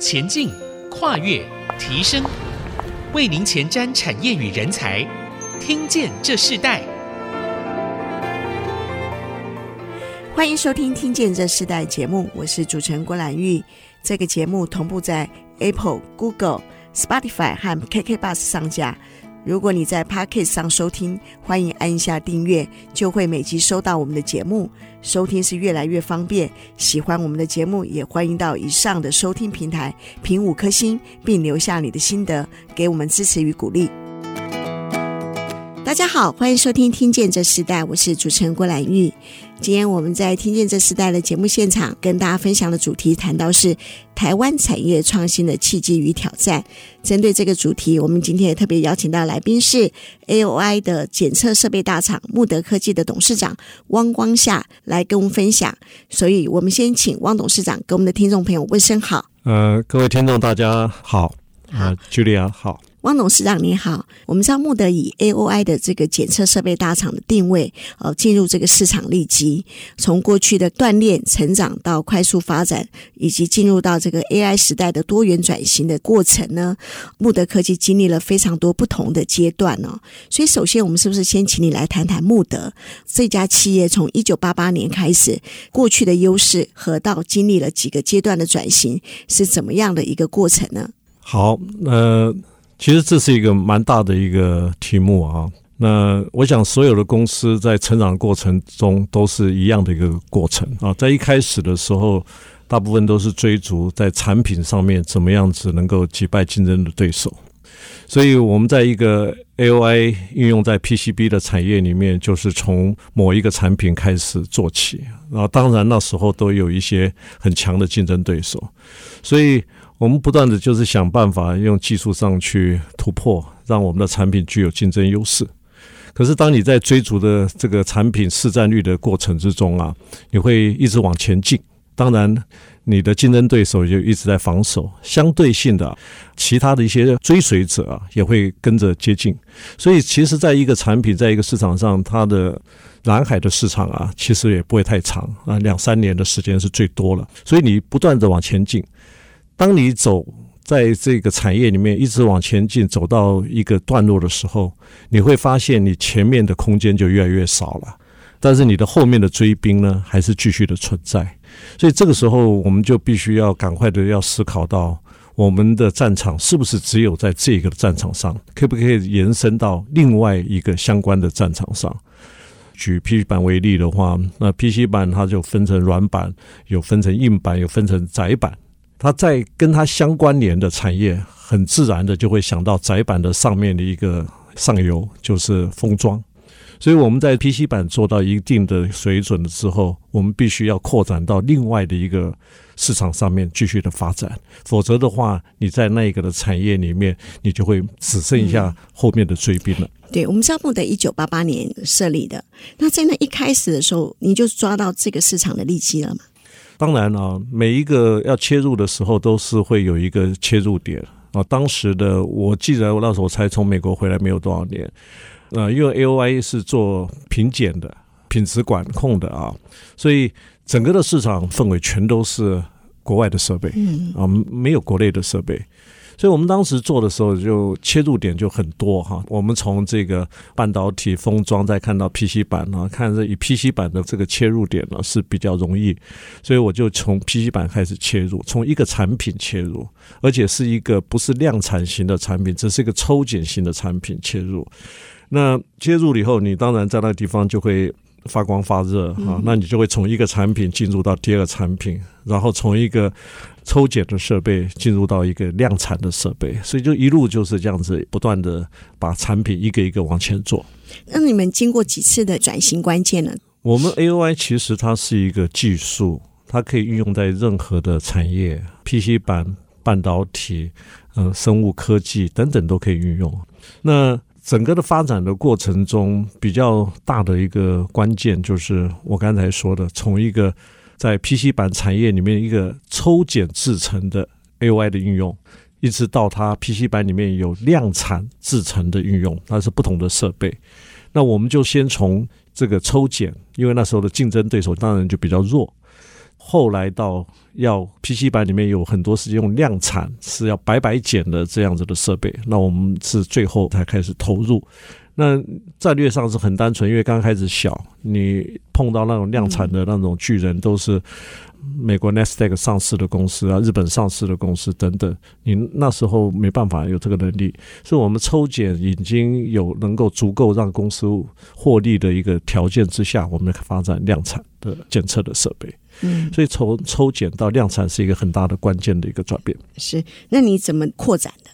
前进、跨越、提升，为您前瞻产业与人才。听见这世代，欢迎收听《听见这世代》节目，我是主持人郭兰玉。这个节目同步在 Apple、Google、Spotify 和 KK Bus 上架。如果你在 Podcast 上收听，欢迎按一下订阅，就会每集收到我们的节目。收听是越来越方便。喜欢我们的节目，也欢迎到以上的收听平台评五颗星，并留下你的心得，给我们支持与鼓励。大家好，欢迎收听《听见这时代》，我是主持人郭兰玉。今天我们在《听见这时代》的节目现场，跟大家分享的主题谈到是台湾产业创新的契机与挑战。针对这个主题，我们今天也特别邀请到来宾是 AOI 的检测设备大厂穆德科技的董事长汪光夏来跟我们分享。所以，我们先请汪董事长给我们的听众朋友问声好。呃，各位听众大家好，啊，Julia 好。汪董事长你好，我们知道穆德以 AOI 的这个检测设备大厂的定位，呃，进入这个市场利基，从过去的锻炼成长到快速发展，以及进入到这个 AI 时代的多元转型的过程呢，穆德科技经历了非常多不同的阶段哦。所以，首先我们是不是先请你来谈谈穆德这家企业从一九八八年开始，过去的优势和到经历了几个阶段的转型，是怎么样的一个过程呢？好，呃。其实这是一个蛮大的一个题目啊。那我想，所有的公司在成长过程中都是一样的一个过程啊。在一开始的时候，大部分都是追逐在产品上面怎么样子能够击败竞争的对手。所以我们在一个 AOI 运用在 PCB 的产业里面，就是从某一个产品开始做起。然后当然那时候都有一些很强的竞争对手，所以。我们不断的就是想办法用技术上去突破，让我们的产品具有竞争优势。可是当你在追逐的这个产品市占率的过程之中啊，你会一直往前进。当然，你的竞争对手就一直在防守，相对性的其他的一些追随者啊也会跟着接近。所以，其实在一个产品在一个市场上，它的蓝海的市场啊，其实也不会太长啊，两三年的时间是最多了。所以你不断的往前进。当你走在这个产业里面，一直往前进，走到一个段落的时候，你会发现你前面的空间就越来越少了，但是你的后面的追兵呢，还是继续的存在。所以这个时候，我们就必须要赶快的要思考到，我们的战场是不是只有在这个战场上，可不可以延伸到另外一个相关的战场上？举 PC 板为例的话，那 PC 板它就分成软板，有分成硬板，有分成窄板。它在跟它相关联的产业，很自然的就会想到窄板的上面的一个上游就是封装，所以我们在 PC 板做到一定的水准了之后，我们必须要扩展到另外的一个市场上面继续的发展，否则的话，你在那个的产业里面，你就会只剩下后面的追兵了。嗯、对，我们知道慕德一九八八年设立的，那在那一开始的时候，你就抓到这个市场的利基了吗？当然啊，每一个要切入的时候都是会有一个切入点啊。当时的我记得，我那时候我才从美国回来没有多少年，呃，因为 AOI 是做品检的、品质管控的啊，所以整个的市场氛围全都是国外的设备，嗯啊，没有国内的设备。所以我们当时做的时候，就切入点就很多哈。我们从这个半导体封装，再看到 PC 板啊，看这以 PC 板的这个切入点呢是比较容易，所以我就从 PC 板开始切入，从一个产品切入，而且是一个不是量产型的产品，只是一个抽检型的产品切入。那切入了以后，你当然在那个地方就会。发光发热啊，那你就会从一个产品进入到第二个产品，然后从一个抽检的设备进入到一个量产的设备，所以就一路就是这样子不断的把产品一个一个往前做。那你们经过几次的转型关键呢？我们 AOI 其实它是一个技术，它可以运用在任何的产业，PC 板、半导体、嗯，生物科技等等都可以运用。那整个的发展的过程中，比较大的一个关键就是我刚才说的，从一个在 PC 板产业里面一个抽检制成的 AI 的应用，一直到它 PC 板里面有量产制成的运用，它是不同的设备。那我们就先从这个抽检，因为那时候的竞争对手当然就比较弱。后来到要 PC 版里面有很多是用量产，是要白白减的这样子的设备，那我们是最后才开始投入。那战略上是很单纯，因为刚开始小，你碰到那种量产的那种巨人，都是美国 Nasdaq 上市的公司啊，日本上市的公司等等，你那时候没办法有这个能力，所以我们抽检已经有能够足够让公司获利的一个条件之下，我们发展量产的检测的设备。嗯，所以从抽检到量产是一个很大的关键的一个转变。是，那你怎么扩展的？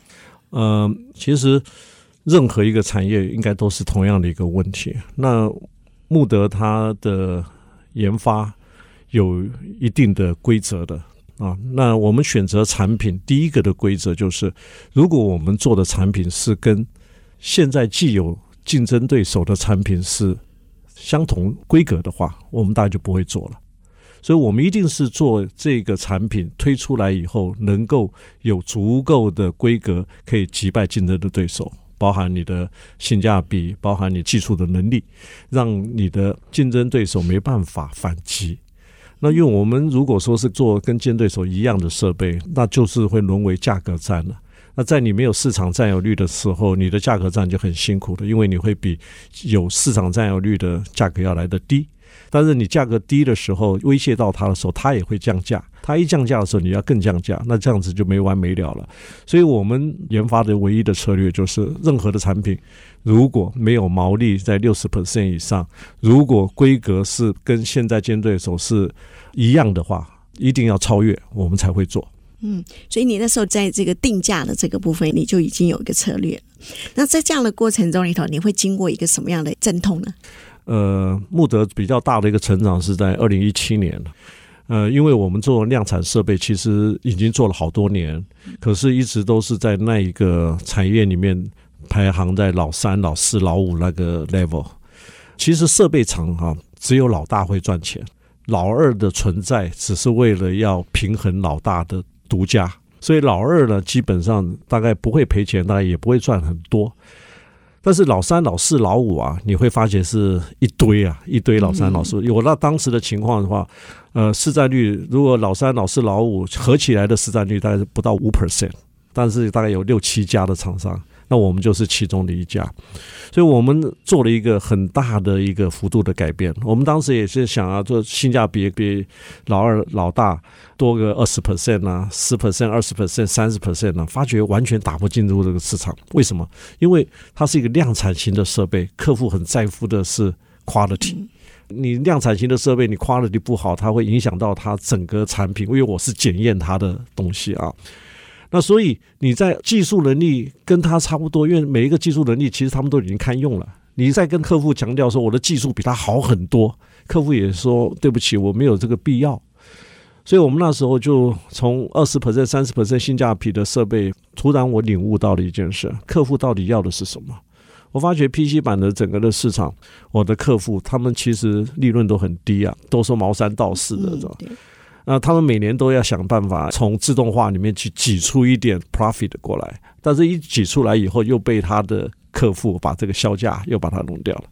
嗯、呃，其实。任何一个产业应该都是同样的一个问题。那穆德它的研发有一定的规则的啊。那我们选择产品，第一个的规则就是，如果我们做的产品是跟现在既有竞争对手的产品是相同规格的话，我们大概就不会做了。所以我们一定是做这个产品推出来以后，能够有足够的规格可以击败竞争的对手。包含你的性价比，包含你技术的能力，让你的竞争对手没办法反击。那因为我们如果说是做跟竞争对手一样的设备，那就是会沦为价格战了。那在你没有市场占有率的时候，你的价格战就很辛苦的，因为你会比有市场占有率的价格要来得低。但是你价格低的时候，威胁到它的时候，它也会降价。它一降价的时候，你要更降价，那这样子就没完没了了。所以我们研发的唯一的策略就是，任何的产品如果没有毛利在六十 percent 以上，如果规格是跟现在竞争对手是一样的话，一定要超越，我们才会做。嗯，所以你那时候在这个定价的这个部分，你就已经有一个策略。那在这样的过程中里头，你会经过一个什么样的阵痛呢？呃，穆德比较大的一个成长是在二零一七年，呃，因为我们做量产设备，其实已经做了好多年，可是一直都是在那一个产业里面排行在老三、老四、老五那个 level。其实设备厂哈，只有老大会赚钱，老二的存在只是为了要平衡老大的独家，所以老二呢，基本上大概不会赔钱，大概也不会赚很多。但是老三、老四、老五啊，你会发现是一堆啊，一堆老三、老四。有那当时的情况的话，呃，市占率如果老三、老四、老五合起来的市占率大概是不到五 percent，但是大概有六七家的厂商。那我们就是其中的一家，所以我们做了一个很大的一个幅度的改变。我们当时也是想要做性价比比老二、老大多个二十 percent 啊，十 percent、二十 percent、三十 percent 呢，发觉完全打不进入这个市场。为什么？因为它是一个量产型的设备，客户很在乎的是 quality。你量产型的设备，你 quality 不好，它会影响到它整个产品。因为我是检验它的东西啊。那所以你在技术能力跟他差不多，因为每一个技术能力其实他们都已经堪用了。你在跟客户强调说我的技术比他好很多，客户也说对不起，我没有这个必要。所以我们那时候就从二十 percent、三十 percent 性价比的设备，突然我领悟到了一件事：客户到底要的是什么？我发觉 PC 版的整个的市场，我的客户他们其实利润都很低啊，都说毛三到四的，知道吧？那他们每年都要想办法从自动化里面去挤出一点 profit 过来，但是一挤出来以后，又被他的客户把这个销价又把它弄掉了。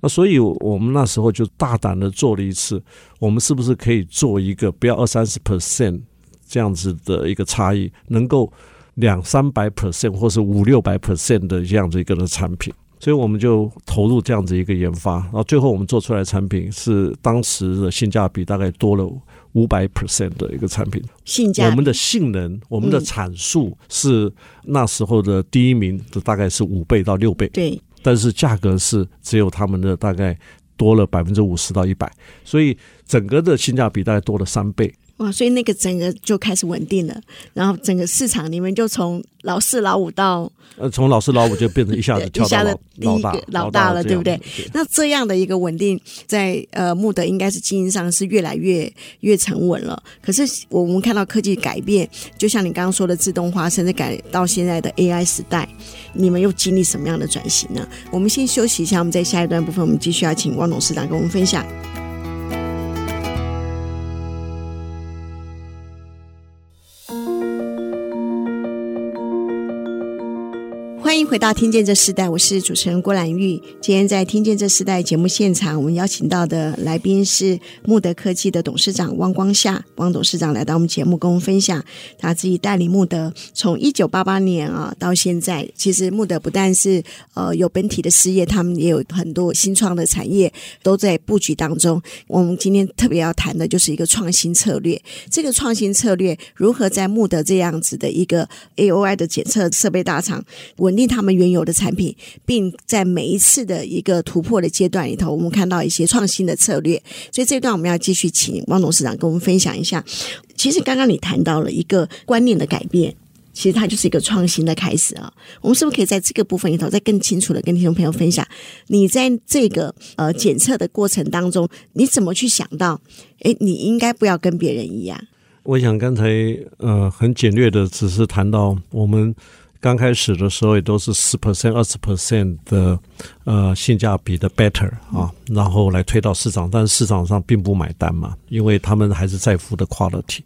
那所以我们那时候就大胆的做了一次，我们是不是可以做一个不要二三十 percent 这样子的一个差异，能够两三百 percent 或是五六百 percent 的这样子一个的产品？所以我们就投入这样子一个研发，然后最后我们做出来产品是当时的性价比大概多了。五百 percent 的一个产品，性价比，我们的性能、我们的产数是那时候的第一名的，大概是五倍到六倍。对，但是价格是只有他们的大概多了百分之五十到一百，所以整个的性价比大概多了三倍。哇，所以那个整个就开始稳定了，然后整个市场你们就从老四老五到呃，从老四老五就变成一下子 跳到老第一个老大了，对不对？对，那这样的一个稳定在，在呃穆德应该是经营上是越来越越沉稳了。可是我们看到科技改变，就像你刚刚说的自动化，甚至改到现在的 AI 时代，你们又经历什么样的转型呢？我们先休息一下，我们在下一段部分，我们继续要请汪董事长跟我们分享。欢迎回到《听见这世代》，我是主持人郭兰玉。今天在《听见这世代》节目现场，我们邀请到的来宾是慕德科技的董事长汪光夏。汪董事长来到我们节目，跟我们分享他自己带领慕德从一九八八年啊到现在。其实慕德不但是呃有本体的事业，他们也有很多新创的产业都在布局当中。我们今天特别要谈的就是一个创新策略。这个创新策略如何在慕德这样子的一个 AOI 的检测设备大厂，稳定他们原有的产品，并在每一次的一个突破的阶段里头，我们看到一些创新的策略。所以这段我们要继续请汪董事长跟我们分享一下。其实刚刚你谈到了一个观念的改变，其实它就是一个创新的开始啊。我们是不是可以在这个部分里头再更清楚的跟听众朋友分享？你在这个呃检测的过程当中，你怎么去想到？诶，你应该不要跟别人一样。我想刚才呃很简略的只是谈到我们。刚开始的时候也都是十 percent、二十 percent 的呃性价比的 better 啊，然后来推到市场，但是市场上并不买单嘛，因为他们还是在乎的 quality。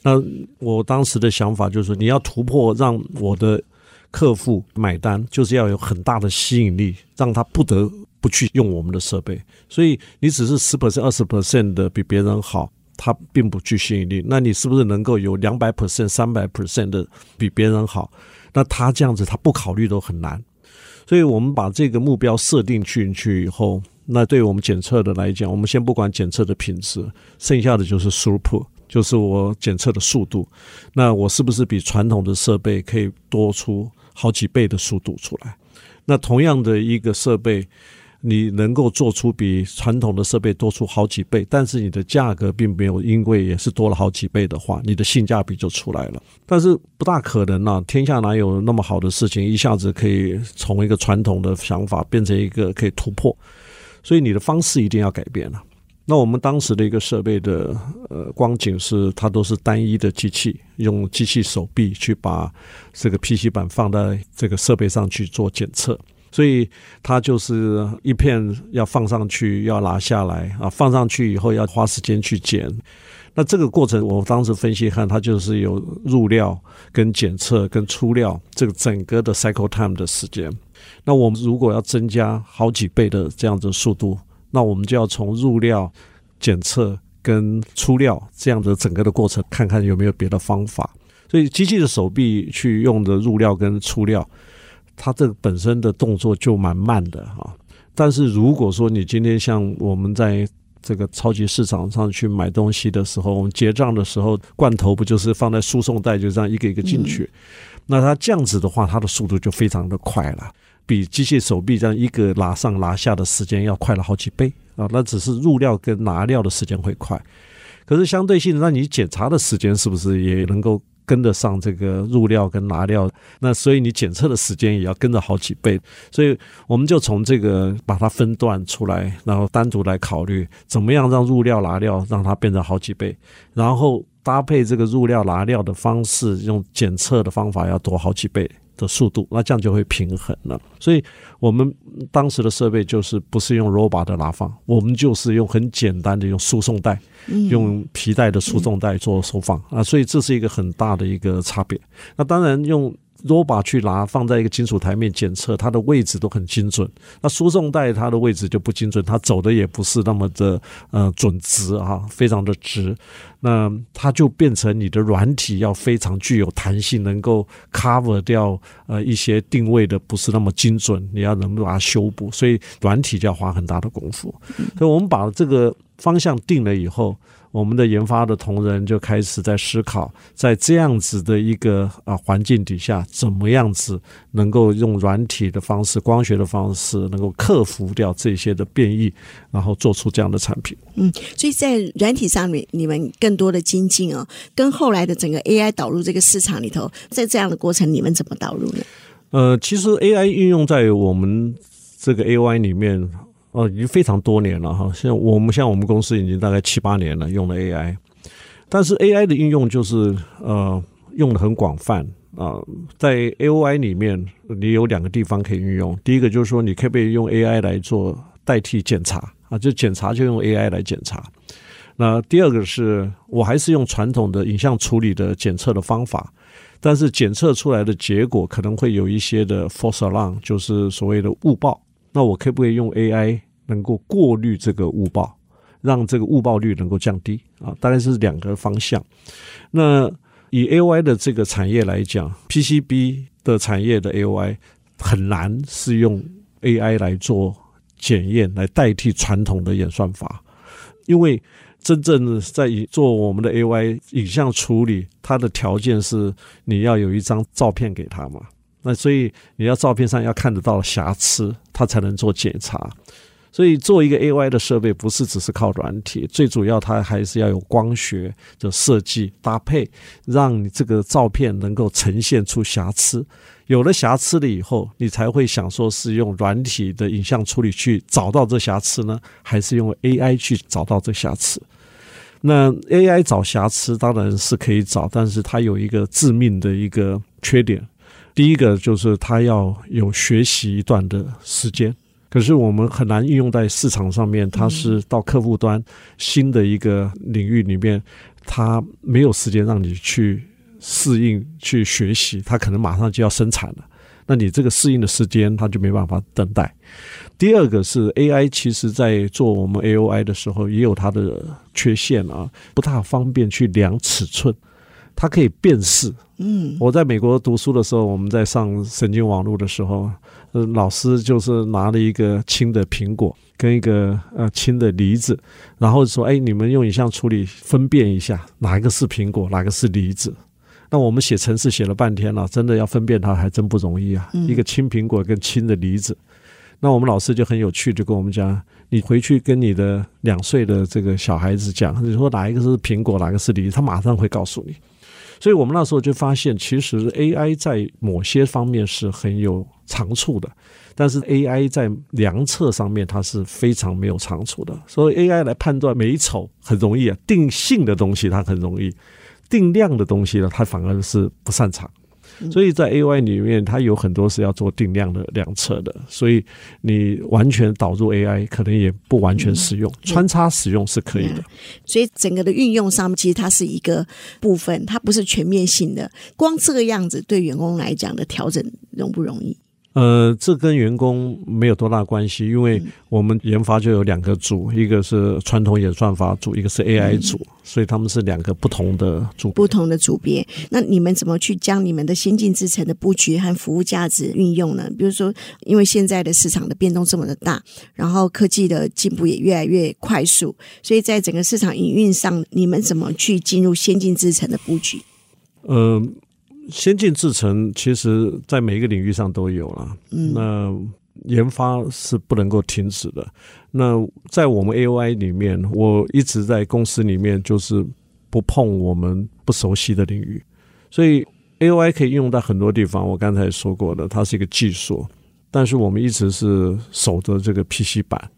那我当时的想法就是，你要突破，让我的客户买单，就是要有很大的吸引力，让他不得不去用我们的设备。所以你只是十 percent、二十 percent 的比别人好，他并不具吸引力。那你是不是能够有两百 percent、三百 percent 的比别人好？那他这样子，他不考虑都很难，所以我们把这个目标设定进去以后，那对我们检测的来讲，我们先不管检测的品质，剩下的就是 throughput，就是我检测的速度。那我是不是比传统的设备可以多出好几倍的速度出来？那同样的一个设备。你能够做出比传统的设备多出好几倍，但是你的价格并没有因为也是多了好几倍的话，你的性价比就出来了。但是不大可能啊，天下哪有那么好的事情，一下子可以从一个传统的想法变成一个可以突破，所以你的方式一定要改变了。那我们当时的一个设备的呃光景是，它都是单一的机器，用机器手臂去把这个 PC 板放在这个设备上去做检测。所以它就是一片要放上去，要拿下来啊，放上去以后要花时间去剪。那这个过程，我当时分析看，它就是有入料、跟检测、跟出料这个整个的 cycle time 的时间。那我们如果要增加好几倍的这样子速度，那我们就要从入料、检测跟出料这样的整个的过程，看看有没有别的方法。所以机器的手臂去用的入料跟出料。它这个本身的动作就蛮慢的哈，但是如果说你今天像我们在这个超级市场上去买东西的时候，我们结账的时候，罐头不就是放在输送带就这样一个一个进去？那它这样子的话，它的速度就非常的快了，比机械手臂这样一个拿上拿下的时间要快了好几倍啊！那只是入料跟拿料的时间会快，可是相对性，那你检查的时间是不是也能够？跟得上这个入料跟拿料，那所以你检测的时间也要跟着好几倍，所以我们就从这个把它分段出来，然后单独来考虑怎么样让入料拿料让它变成好几倍，然后搭配这个入料拿料的方式，用检测的方法要多好几倍。的速度，那这样就会平衡了。所以，我们当时的设备就是不是用 robot 的拿放，我们就是用很简单的用输送带，用皮带的输送带做收放啊。所以这是一个很大的一个差别。那当然用。R o b 去拿放在一个金属台面检测，它的位置都很精准。那输送带它的位置就不精准，它走的也不是那么的呃准直啊，非常的直。那它就变成你的软体要非常具有弹性，能够 cover 掉呃一些定位的不是那么精准，你要能把它修补，所以软体就要花很大的功夫。所以我们把这个方向定了以后。我们的研发的同仁就开始在思考，在这样子的一个啊环境底下，怎么样子能够用软体的方式、光学的方式，能够克服掉这些的变异，然后做出这样的产品。嗯，所以在软体上面，你们更多的精进哦，跟后来的整个 AI 导入这个市场里头，在这样的过程，你们怎么导入呢？呃，其实 AI 运用在我们这个 AOI 里面。哦，已经非常多年了哈。像我们像我们公司已经大概七八年了，用了 AI，但是 AI 的应用就是呃用的很广泛啊、呃。在 AOI 里面，你有两个地方可以运用。第一个就是说，你可不可以用 AI 来做代替检查啊？就检查就用 AI 来检查。那第二个是我还是用传统的影像处理的检测的方法，但是检测出来的结果可能会有一些的 false alarm，就是所谓的误报。那我可不可以用 AI 能够过滤这个误报，让这个误报率能够降低啊？大概是两个方向。那以 AOI 的这个产业来讲，PCB 的产业的 AOI 很难是用 AI 来做检验，来代替传统的演算法，因为真正在做我们的 AOI 影像处理，它的条件是你要有一张照片给他嘛，那所以你要照片上要看得到瑕疵，它才能做检查。所以做一个 A I 的设备，不是只是靠软体，最主要它还是要有光学的设计搭配，让你这个照片能够呈现出瑕疵。有了瑕疵了以后，你才会想说是用软体的影像处理去找到这瑕疵呢，还是用 AI 去找到这瑕疵？那 AI 找瑕疵当然是可以找，但是它有一个致命的一个缺点，第一个就是它要有学习一段的时间。可是我们很难应用在市场上面，它是到客户端新的一个领域里面，它没有时间让你去适应、去学习，它可能马上就要生产了。那你这个适应的时间，它就没办法等待。第二个是 AI，其实在做我们 AOI 的时候，也有它的缺陷啊，不大方便去量尺寸。它可以辨识。嗯，我在美国读书的时候，我们在上神经网络的时候，呃，老师就是拿了一个青的苹果跟一个呃青的梨子，然后说：“哎，你们用影像处理分辨一下，哪一个是苹果，哪个是梨子。”那我们写程式写了半天了，真的要分辨它还真不容易啊。一个青苹果跟青的梨子，那我们老师就很有趣，就跟我们讲：“你回去跟你的两岁的这个小孩子讲，你说哪一个是苹果，哪个是梨，他马上会告诉你。”所以我们那时候就发现，其实 AI 在某些方面是很有长处的，但是 AI 在量测上面它是非常没有长处的。所以 AI 来判断美丑很容易啊，定性的东西它很容易，定量的东西呢，它反而是不擅长。所以在 AOI 里面，它有很多是要做定量的量测的，所以你完全导入 AI 可能也不完全适用，穿插使用是可以的。所以整个的运用上面，其实它是一个部分，它不是全面性的。光这个样子，对员工来讲的调整容不容易？呃，这跟员工没有多大关系，因为我们研发就有两个组，一个是传统演算法组，一个是 AI 组，所以他们是两个不同的组，不同的组别。那你们怎么去将你们的先进制程的布局和服务价值运用呢？比如说，因为现在的市场的变动这么的大，然后科技的进步也越来越快速，所以在整个市场营运上，你们怎么去进入先进制程的布局？嗯、呃。先进制程其实在每一个领域上都有了，嗯那研发是不能够停止的。那在我们 AOI 里面，我一直在公司里面就是不碰我们不熟悉的领域，所以 AOI 可以用到很多地方。我刚才说过的，它是一个技术，但是我们一直是守着这个 PC 板。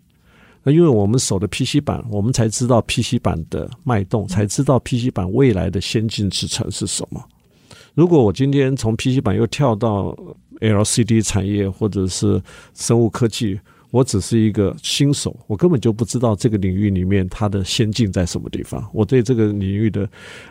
那因为我们守的 PC 板，我们才知道 PC 板的脉动，才知道 PC 板未来的先进制程是什么。如果我今天从 PC 板又跳到 LCD 产业或者是生物科技，我只是一个新手，我根本就不知道这个领域里面它的先进在什么地方，我对这个领域的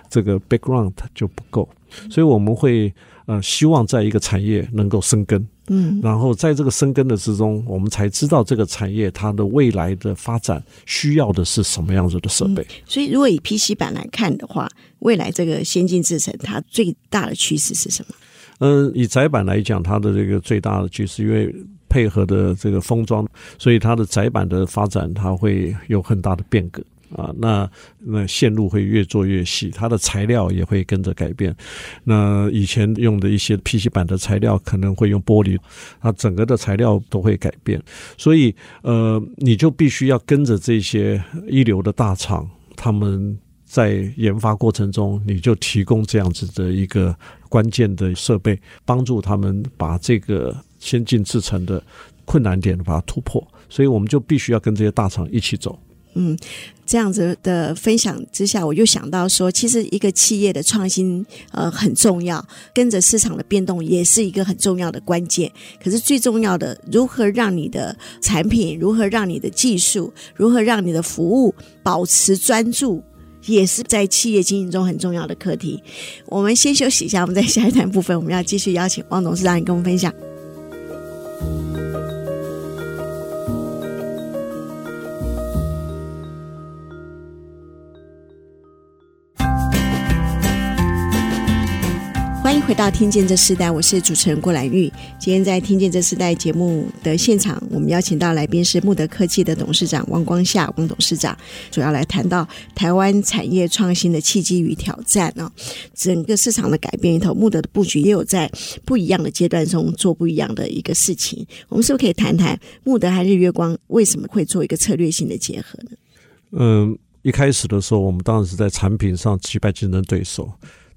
这个 background 就不够，所以我们会呃希望在一个产业能够生根。嗯，然后在这个生根的之中，我们才知道这个产业它的未来的发展需要的是什么样子的设备。嗯，所以，如果以 PC 版来看的话，未来这个先进制程它最大的趋势是什么？嗯，以窄板来讲，它的这个最大的趋势，因为配合的这个封装，所以它的载板的发展它会有很大的变革。啊，那那线路会越做越细，它的材料也会跟着改变。那以前用的一些 PC 板的材料可能会用玻璃，它整个的材料都会改变。所以，呃，你就必须要跟着这些一流的大厂，他们在研发过程中，你就提供这样子的一个关键的设备，帮助他们把这个先进制程的困难点把它突破。所以，我们就必须要跟这些大厂一起走。嗯，这样子的分享之下，我就想到说，其实一个企业的创新呃很重要，跟着市场的变动也是一个很重要的关键。可是最重要的，如何让你的产品，如何让你的技术，如何让你的服务保持专注，也是在企业经营中很重要的课题。我们先休息一下，我们在下一段部分，我们要继续邀请汪董事长来跟我们分享。欢回到《听见这世代》，我是主持人郭兰玉。今天在《听见这世代》节目的现场，我们邀请到来宾是慕德科技的董事长汪光夏汪董事长，主要来谈到台湾产业创新的契机与挑战啊。整个市场的改变里头，慕德的布局也有在不一样的阶段中做不一样的一个事情。我们是不是可以谈谈慕德和日月光为什么会做一个策略性的结合呢？嗯，一开始的时候，我们当然是在产品上击败竞争对手。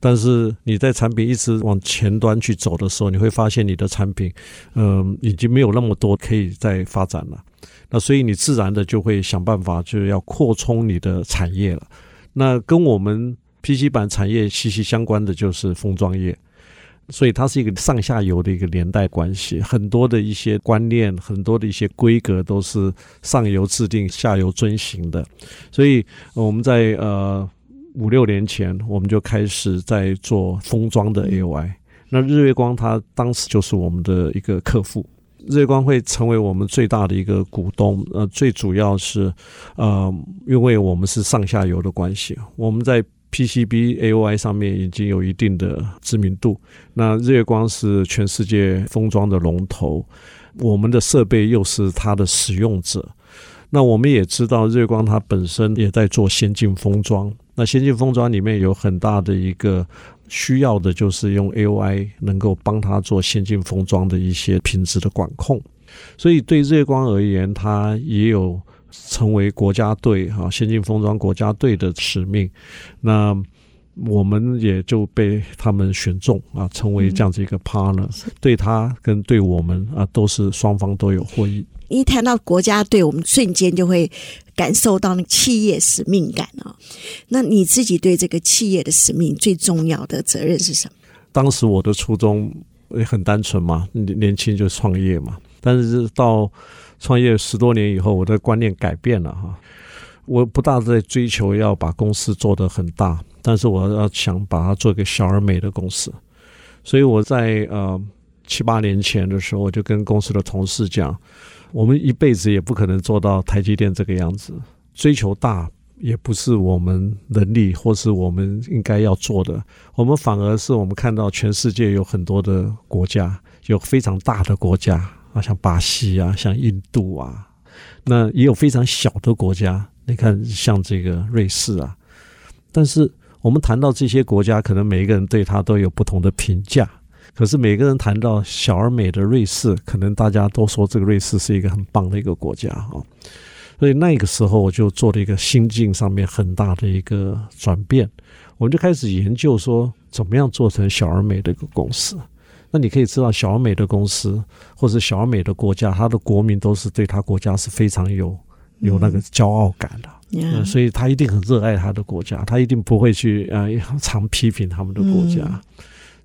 但是你在产品一直往前端去走的时候，你会发现你的产品，嗯、已经没有那么多可以再发展了。那所以你自然的就会想办法，就是要扩充你的产业了。那跟我们 PC 板产业息息相关的就是封装业，所以它是一个上下游的一个连带关系。很多的一些观念，很多的一些规格都是上游制定，下游遵行的。所以我们在呃。五六年前，我们就开始在做封装的 AOI。那日月光它当时就是我们的一个客户，日月光会成为我们最大的一个股东。呃，最主要是，呃，因为我们是上下游的关系，我们在 PCB AOI 上面已经有一定的知名度。那日月光是全世界封装的龙头，我们的设备又是它的使用者。那我们也知道，日月光它本身也在做先进封装。那先进封装里面有很大的一个需要的，就是用 AOI 能够帮他做先进封装的一些品质的管控。所以对日月光而言，它也有成为国家队哈先进封装国家队的使命。那我们也就被他们选中啊，成为这样子一个 partner，对他跟对我们啊，都是双方都有获益。一谈到国家队，我们瞬间就会感受到那企业使命感啊。那你自己对这个企业的使命最重要的责任是什么？当时我的初衷也很单纯嘛，年轻就创业嘛。但是到创业十多年以后，我的观念改变了哈。我不大在追求要把公司做得很大，但是我要想把它做一个小而美的公司。所以我在呃七八年前的时候，我就跟公司的同事讲。我们一辈子也不可能做到台积电这个样子，追求大也不是我们能力或是我们应该要做的。我们反而是我们看到全世界有很多的国家，有非常大的国家啊，像巴西啊，像印度啊，那也有非常小的国家。你看，像这个瑞士啊，但是我们谈到这些国家，可能每一个人对他都有不同的评价。可是每个人谈到小而美的瑞士，可能大家都说这个瑞士是一个很棒的一个国家啊，所以那个时候我就做了一个心境上面很大的一个转变，我们就开始研究说怎么样做成小而美的一个公司。那你可以知道，小而美的公司或者小而美的国家，它的国民都是对他国家是非常有有那个骄傲感的，嗯，所以他一定很热爱他的国家，他一定不会去呃 常批评他们的国家，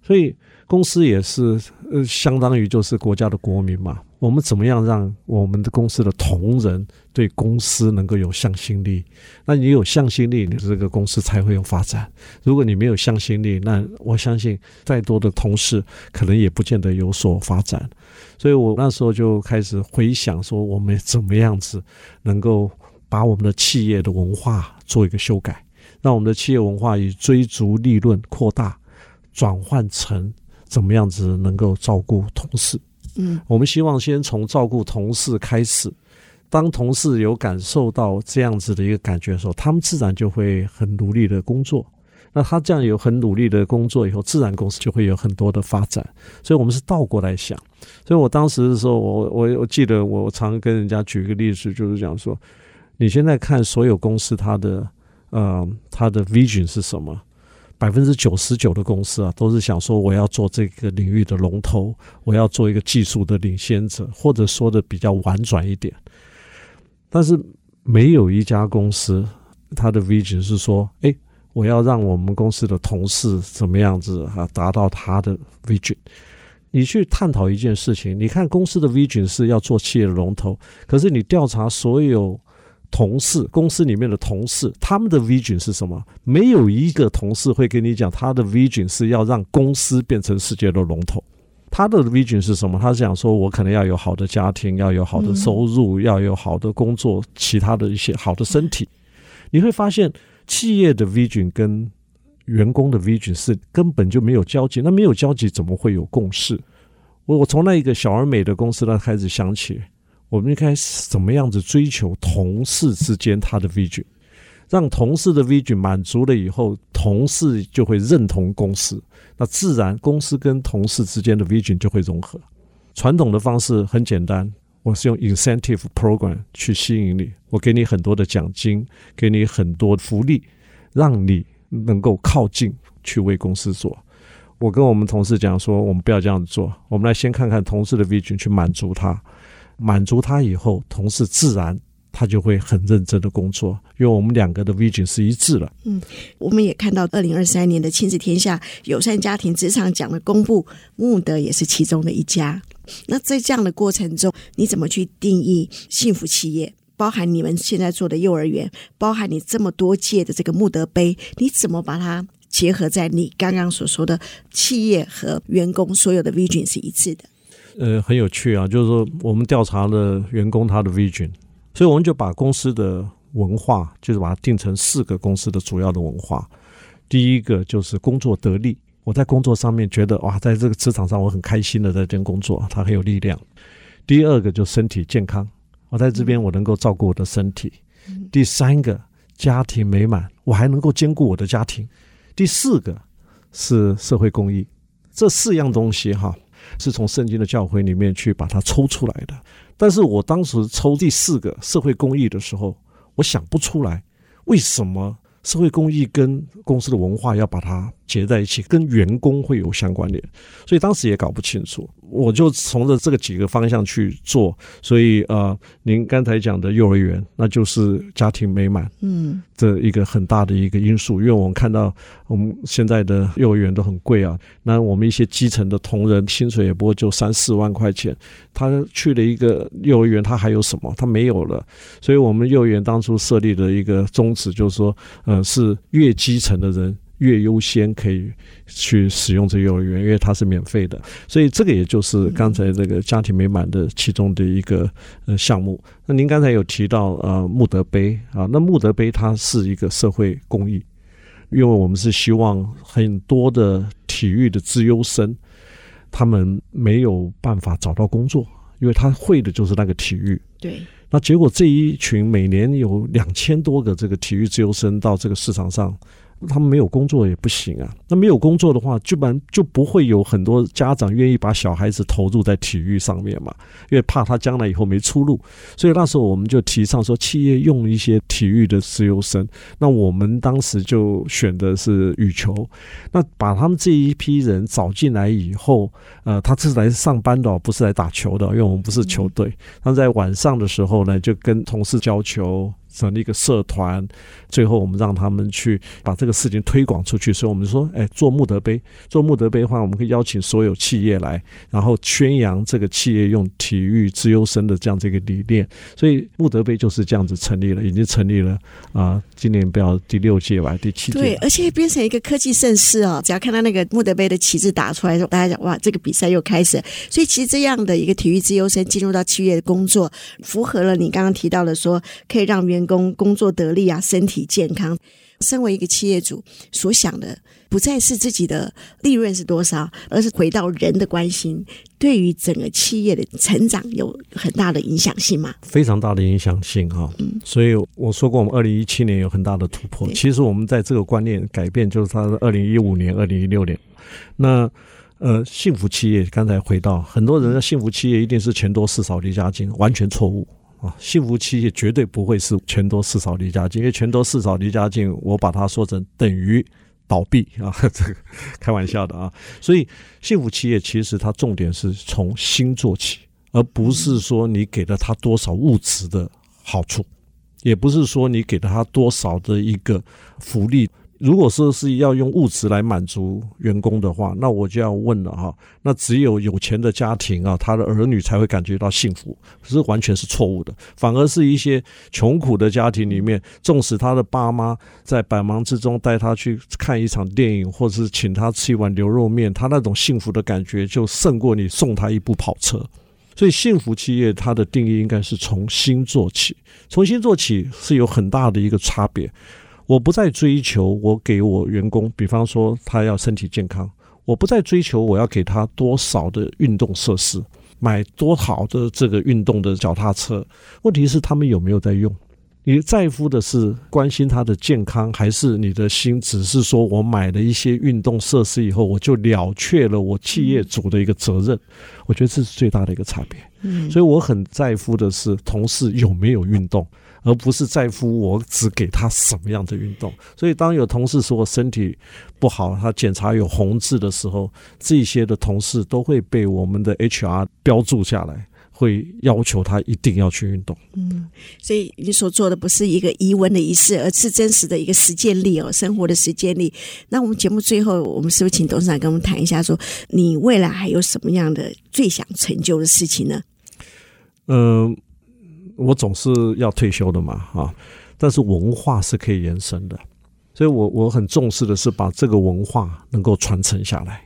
所以。公司也是，呃，相当于就是国家的国民嘛。我们怎么样让我们的公司的同仁对公司能够有向心力？那你有向心力，你这个公司才会有发展。如果你没有向心力，那我相信再多的同事可能也不见得有所发展。所以我那时候就开始回想说，我们怎么样子能够把我们的企业的文化做一个修改，让我们的企业文化以追逐利润扩大转换成。怎么样子能够照顾同事？嗯，我们希望先从照顾同事开始。当同事有感受到这样子的一个感觉的时候，他们自然就会很努力的工作。那他这样有很努力的工作以后，自然公司就会有很多的发展。所以我们是倒过来想。所以我当时的时候，我我我记得我常跟人家举一个例子，就是讲说，你现在看所有公司，它的呃，它的 vision 是什么？百分之九十九的公司啊，都是想说我要做这个领域的龙头，我要做一个技术的领先者，或者说的比较婉转一点。但是没有一家公司，它的 vision 是说，哎，我要让我们公司的同事怎么样子啊，达到他的 vision。你去探讨一件事情，你看公司的 vision 是要做企业的龙头，可是你调查所有同事，公司里面的同事，他们的 vision 是什么？没有一个同事会跟你讲，他的 vision 是要让公司变成世界的龙头。他的 vision 是什么？他是想说，我可能要有好的家庭，要有好的收入，要有好的工作，其他的一些好的身体。你会发现，企业的 vision 跟员工的 vision 是根本就没有交集。那没有交集，怎么会有共识？我我从那一个小而美的公司那开始想起，我们应该怎么样子追求同事之间他的 vision，让同事的 vision 满足了以后，同事就会认同公司。那自然，公司跟同事之间的 vision 就会融合。传统的方式很简单，我是用 incentive program 去吸引你，我给你很多的奖金，给你很多福利，让你能够靠近去为公司做。我跟我们同事讲说，我们不要这样子做，我们来先看看同事的 vision 去满足他，满足他以后，同事自然。他就会很认真的工作，因为我们两个的 vision 是一致了。嗯，我们也看到二零二三年的亲子天下友善家庭职场奖的公布，慕德也是其中的一家。那在这样的过程中，你怎么去定义幸福企业？包含你们现在做的幼儿园，包含你这么多届的这个慕德杯，你怎么把它结合在你刚刚所说的企业和员工所有的 vision 是一致的？呃，很有趣啊，就是说我们调查了员工他的 vision。所以我们就把公司的文化，就是把它定成四个公司的主要的文化。第一个就是工作得力，我在工作上面觉得哇，在这个职场上我很开心的在这边工作，它很有力量。第二个就身体健康，我在这边我能够照顾我的身体。第三个家庭美满，我还能够兼顾我的家庭。第四个是社会公益，这四样东西哈，是从圣经的教诲里面去把它抽出来的。但是我当时抽第四个社会公益的时候，我想不出来为什么社会公益跟公司的文化要把它结在一起，跟员工会有相关联，所以当时也搞不清楚。我就从着这个几个方向去做，所以呃，您刚才讲的幼儿园，那就是家庭美满，嗯，这一个很大的一个因素。因为我们看到我们现在的幼儿园都很贵啊，那我们一些基层的同仁薪水也不过就三四万块钱，他去了一个幼儿园，他还有什么？他没有了。所以我们幼儿园当初设立的一个宗旨就是说，呃，是越基层的人。越优先可以去使用这幼儿园，因为它是免费的，所以这个也就是刚才这个家庭美满的其中的一个呃项目。那您刚才有提到呃穆德杯啊，那穆德杯它是一个社会公益，因为我们是希望很多的体育的资优生，他们没有办法找到工作，因为他会的就是那个体育。对。那结果这一群每年有两千多个这个体育资优生到这个市场上。他们没有工作也不行啊。那没有工作的话，基本上就不会有很多家长愿意把小孩子投入在体育上面嘛，因为怕他将来以后没出路。所以那时候我们就提倡说，企业用一些体育的自由生。那我们当时就选的是羽球。那把他们这一批人找进来以后，呃，他是来上班的，不是来打球的，因为我们不是球队。他在晚上的时候呢，就跟同事教球。成立一个社团，最后我们让他们去把这个事情推广出去。所以我们说，哎，做慕德杯，做慕德杯的话，我们可以邀请所有企业来，然后宣扬这个企业用体育资优生的这样这个理念。所以慕德杯就是这样子成立了，已经成立了啊、今年不要第六届吧，第七届。对，而且变成一个科技盛世哦。只要看到那个慕德杯的旗帜打出来的时候，大家讲哇，这个比赛又开始。所以其实这样的一个体育资优生进入到企业的工作，符合了你刚刚提到的说，可以让员工工作得力啊，身体健康。身为一个企业主，所想的不再是自己的利润是多少，而是回到人的关心，对于整个企业的成长有很大的影响性嘛？非常大的影响性哈。嗯，所以我说过，我们二零一七年有很大的突破。其实我们在这个观念改变，就是他的二零一五年、二零一六年。那呃，幸福企业，刚才回到很多人的幸福企业一定是钱多事少离家近，完全错误。啊，幸福企业绝对不会是钱多事少离家近，因为钱多事少离家近，我把它说成等于倒闭啊，这个开玩笑的啊。所以幸福企业其实它重点是从心做起，而不是说你给了他多少物质的好处。也不是说你给了他多少的一个福利。如果说是要用物质来满足员工的话，那我就要问了哈，那只有有钱的家庭啊，他的儿女才会感觉到幸福，可是完全是错误的。反而是一些穷苦的家庭里面，纵使他的爸妈在百忙之中带他去看一场电影，或者是请他吃一碗牛肉面，他那种幸福的感觉就胜过你送他一部跑车。所以，幸福企业它的定义应该是从心做起，从心做起是有很大的一个差别。我不再追求我给我员工，比方说他要身体健康，我不再追求我要给他多少的运动设施，买多好的这个运动的脚踏车。问题是他们有没有在用？你在乎的是关心他的健康，还是你的心只是说我买了一些运动设施以后，我就了却了我企业主的一个责任？我觉得这是最大的一个差别。嗯，所以我很在乎的是同事有没有运动。而不是在乎我只给他什么样的运动，所以当有同事说我身体不好，他检查有红字的时候，这些的同事都会被我们的 HR 标注下来，会要求他一定要去运动。嗯，所以你所做的不是一个疑问的仪式，而是真实的一个实践力哦，生活的实践力。那我们节目最后，我们是不是请董事长跟我们谈一下，说你未来还有什么样的最想成就的事情呢？嗯、呃。我总是要退休的嘛，啊，但是文化是可以延伸的，所以我我很重视的是把这个文化能够传承下来。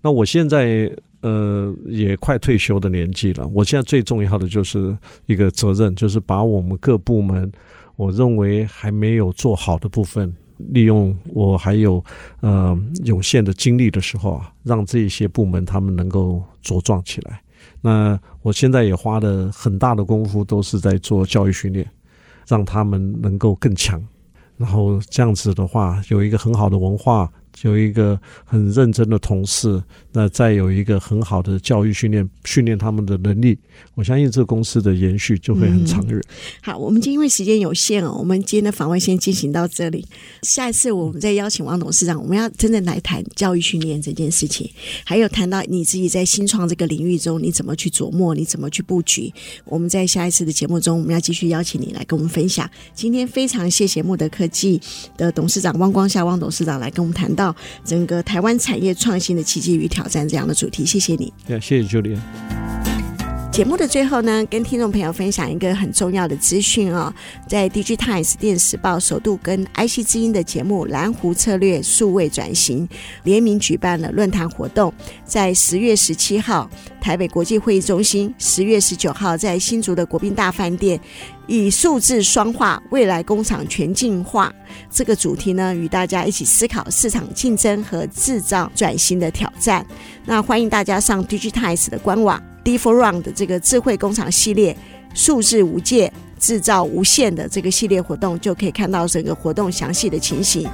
那我现在呃也快退休的年纪了，我现在最重要的就是一个责任，就是把我们各部门我认为还没有做好的部分，利用我还有呃有限的精力的时候啊，让这些部门他们能够茁壮起来。那我现在也花了很大的功夫，都是在做教育训练，让他们能够更强。然后这样子的话，有一个很好的文化。有一个很认真的同事，那再有一个很好的教育训练，训练他们的能力，我相信这个公司的延续就会很长远。嗯。好，我们今天因为时间有限哦，我们今天的访问先进行到这里。下一次我们再邀请王董事长，我们要真正来谈教育训练这件事情，还有谈到你自己在新创这个领域中你怎么去琢磨，你怎么去布局。我们在下一次的节目中，我们要继续邀请你来跟我们分享。今天非常谢谢穆德科技的董事长汪光夏汪董事长来跟我们谈到。整个台湾产业创新的契机与挑战这样的主题，谢谢你。谢谢 Julia。节目的最后呢，跟听众朋友分享一个很重要的资讯哦，在 DigiTimes 电视报首度跟 IC 之音的节目《蓝湖策略数位转型》联名举办了论坛活动，在十月十七号台北国际会议中心，十月十九号在新竹的国宾大饭店。以数字双化未来工厂全进化这个主题呢，与大家一起思考市场竞争和制造转型的挑战。那欢迎大家上 Digitize 的官网 d for round 的这个智慧工厂系列，数字无界制造无限的这个系列活动，就可以看到整个活动详细的情形。